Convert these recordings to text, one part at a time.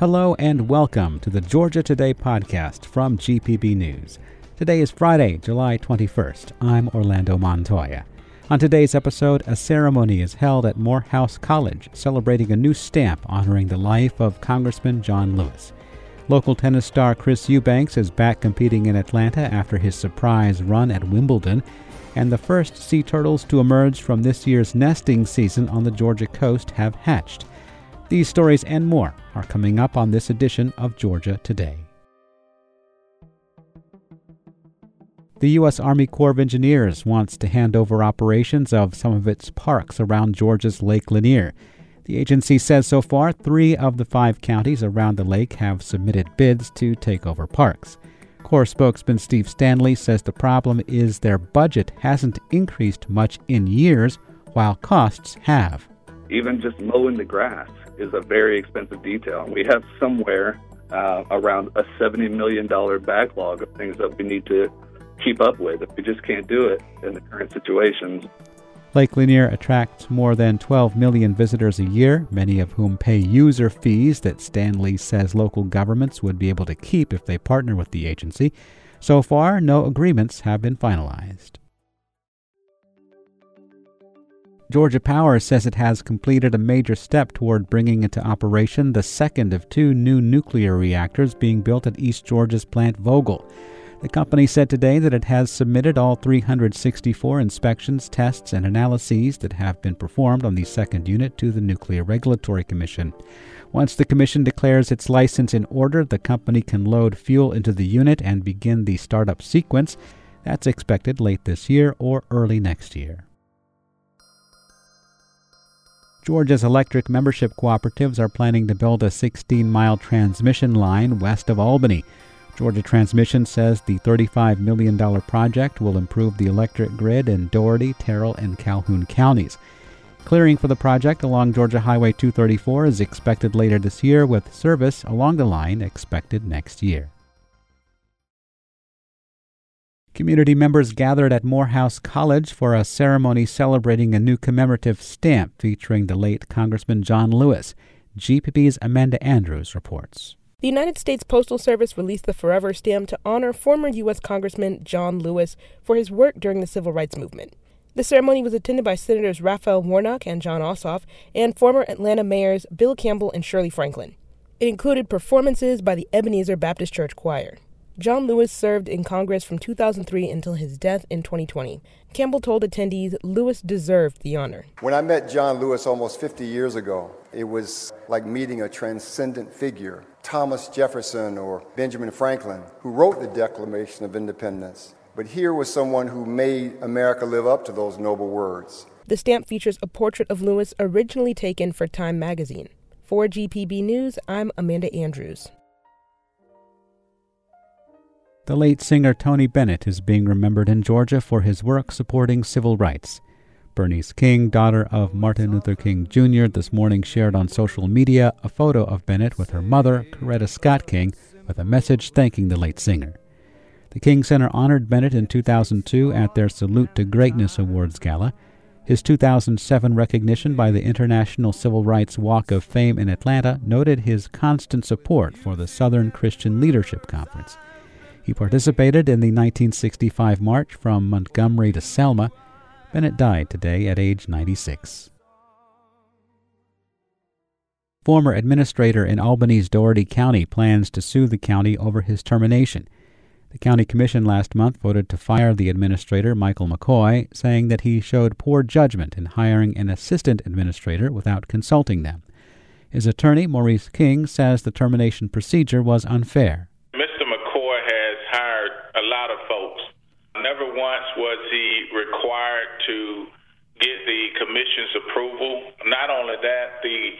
Hello and welcome to the Georgia Today podcast from GPB News. Today is Friday, July 21st. I'm Orlando Montoya. On today's episode, a ceremony is held at Morehouse College celebrating a new stamp honoring the life of Congressman John Lewis. Local tennis star Chris Eubanks is back competing in Atlanta after his surprise run at Wimbledon, and the first sea turtles to emerge from this year's nesting season on the Georgia coast have hatched. These stories and more are coming up on this edition of Georgia Today. The U.S. Army Corps of Engineers wants to hand over operations of some of its parks around Georgia's Lake Lanier. The agency says so far three of the five counties around the lake have submitted bids to take over parks. Corps spokesman Steve Stanley says the problem is their budget hasn't increased much in years, while costs have. Even just mowing the grass is a very expensive detail. We have somewhere uh, around a $70 million backlog of things that we need to keep up with. if We just can't do it in the current situations. Lake Lanier attracts more than 12 million visitors a year, many of whom pay user fees that Stanley says local governments would be able to keep if they partner with the agency. So far, no agreements have been finalized. Georgia Power says it has completed a major step toward bringing into operation the second of two new nuclear reactors being built at East Georgia's Plant Vogtle. The company said today that it has submitted all 364 inspections, tests, and analyses that have been performed on the second unit to the Nuclear Regulatory Commission. Once the Commission declares its license in order, the company can load fuel into the unit and begin the startup sequence. That's expected late this year or early next year. Georgia's electric membership cooperatives are planning to build a 16 mile transmission line west of Albany. Georgia Transmission says the $35 million project will improve the electric grid in Dougherty, Terrell, and Calhoun counties. Clearing for the project along Georgia Highway 234 is expected later this year, with service along the line expected next year. Community members gathered at Morehouse College for a ceremony celebrating a new commemorative stamp featuring the late Congressman John Lewis. GPB's Amanda Andrews reports. The United States Postal Service released the Forever stamp to honor former U.S. Congressman John Lewis for his work during the Civil Rights Movement. The ceremony was attended by Senators Raphael Warnock and Jon Ossoff and former Atlanta mayors Bill Campbell and Shirley Franklin. It included performances by the Ebenezer Baptist Church Choir. John Lewis served in Congress from 2003 until his death in 2020. Campbell told attendees Lewis deserved the honor. When I met John Lewis almost 50 years ago, it was like meeting a transcendent figure, Thomas Jefferson or Benjamin Franklin, who wrote the Declaration of Independence. But here was someone who made America live up to those noble words. The stamp features a portrait of Lewis originally taken for Time magazine. For GPB News, I'm Amanda Andrews. The late singer Tony Bennett is being remembered in Georgia for his work supporting civil rights. Bernice King, daughter of Martin Luther King Jr., this morning shared on social media a photo of Bennett with her mother, Coretta Scott King, with a message thanking the late singer. The King Center honored Bennett in 2002 at their Salute to Greatness Awards Gala. His 2007 recognition by the International Civil Rights Walk of Fame in Atlanta noted his constant support for the Southern Christian Leadership Conference. He participated in the 1965 march from Montgomery to Selma. Bennett died today at age 96. Former administrator in Albany's Dougherty County plans to sue the county over his termination. The county commission last month voted to fire the administrator, Michael McCoy, saying that he showed poor judgment in hiring an assistant administrator without consulting them. His attorney, Maurice King, says the termination procedure was unfair. Never once was he required to get the commission's approval. Not only that, the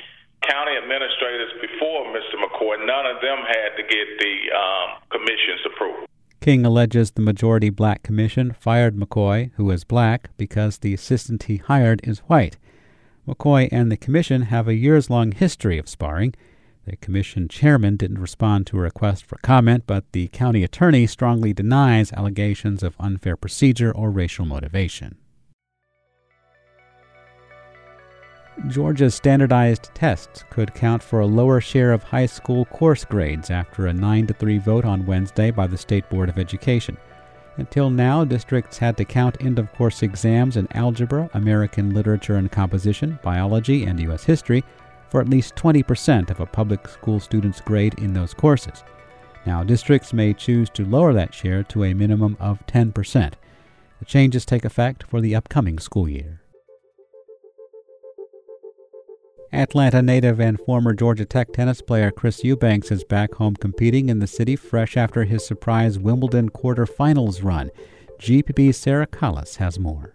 county administrators before Mr. McCoy, none of them had to get the um, commission's approval. King alleges the majority black commission fired McCoy, who is black, because the assistant he hired is white. McCoy and the commission have a years long history of sparring. The commission chairman didn't respond to a request for comment, but the county attorney strongly denies allegations of unfair procedure or racial motivation. Georgia's standardized tests could count for a lower share of high school course grades after a 9 to 3 vote on Wednesday by the State Board of Education. Until now, districts had to count end of course exams in algebra, American literature and composition, biology, and U.S. history for at least 20% of a public school student's grade in those courses. Now, districts may choose to lower that share to a minimum of 10%. The changes take effect for the upcoming school year. Atlanta native and former Georgia Tech tennis player Chris Eubanks is back home competing in the city fresh after his surprise Wimbledon quarterfinals run. GPB's Sarah Collis has more.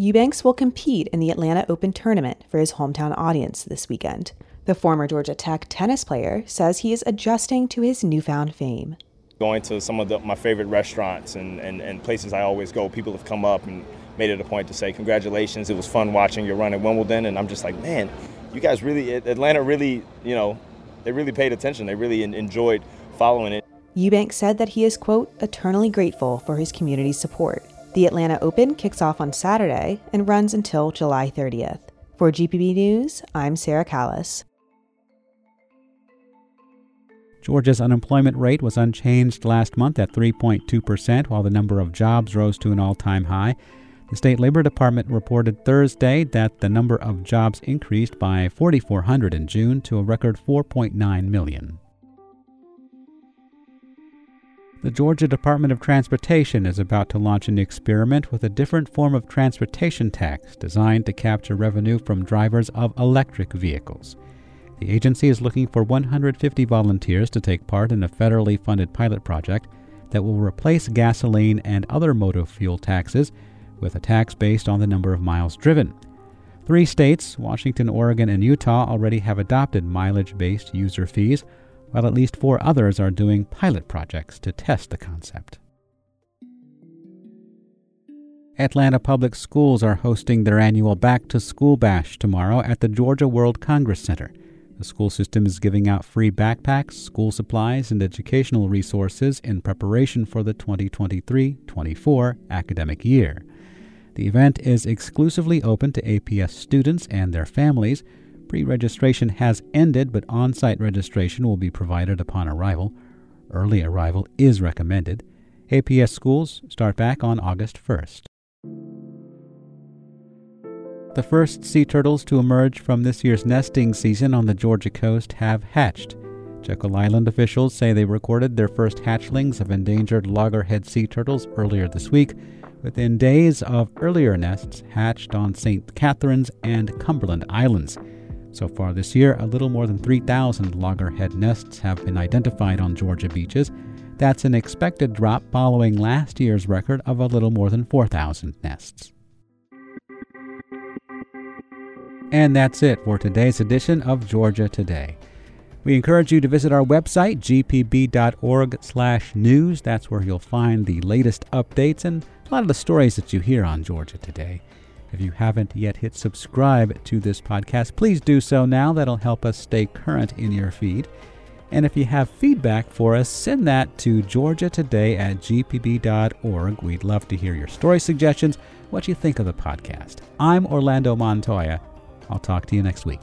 Eubanks will compete in the Atlanta Open tournament for his hometown audience this weekend. The former Georgia Tech tennis player says he is adjusting to his newfound fame. Going to some of the, my favorite restaurants and, and, and places I always go, people have come up and made it a point to say, Congratulations, it was fun watching your run at Wimbledon. And I'm just like, Man, you guys really, Atlanta really, you know, they really paid attention. They really enjoyed following it. Eubanks said that he is, quote, eternally grateful for his community's support. The Atlanta Open kicks off on Saturday and runs until July 30th. For GPB News, I'm Sarah Callis. Georgia's unemployment rate was unchanged last month at 3.2%, while the number of jobs rose to an all time high. The State Labor Department reported Thursday that the number of jobs increased by 4,400 in June to a record 4.9 million. The Georgia Department of Transportation is about to launch an experiment with a different form of transportation tax designed to capture revenue from drivers of electric vehicles. The agency is looking for 150 volunteers to take part in a federally funded pilot project that will replace gasoline and other motor fuel taxes with a tax based on the number of miles driven. Three states, Washington, Oregon, and Utah, already have adopted mileage based user fees, while at least four others are doing pilot projects to test the concept. Atlanta Public Schools are hosting their annual Back to School Bash tomorrow at the Georgia World Congress Center. The school system is giving out free backpacks, school supplies, and educational resources in preparation for the 2023 24 academic year. The event is exclusively open to APS students and their families. Pre registration has ended, but on site registration will be provided upon arrival. Early arrival is recommended. APS schools start back on August 1st. The first sea turtles to emerge from this year's nesting season on the Georgia coast have hatched. Jekyll Island officials say they recorded their first hatchlings of endangered loggerhead sea turtles earlier this week within days of earlier nests hatched on St. Catherines and Cumberland Islands. So far this year, a little more than 3,000 loggerhead nests have been identified on Georgia beaches. That's an expected drop following last year's record of a little more than 4,000 nests. And that's it for today's edition of Georgia Today. We encourage you to visit our website, gpb.org/news. That's where you'll find the latest updates and a lot of the stories that you hear on Georgia Today. If you haven't yet hit subscribe to this podcast, please do so now. That'll help us stay current in your feed. And if you have feedback for us, send that to georgiatoday at gpb.org. We'd love to hear your story suggestions, what you think of the podcast. I'm Orlando Montoya. I'll talk to you next week.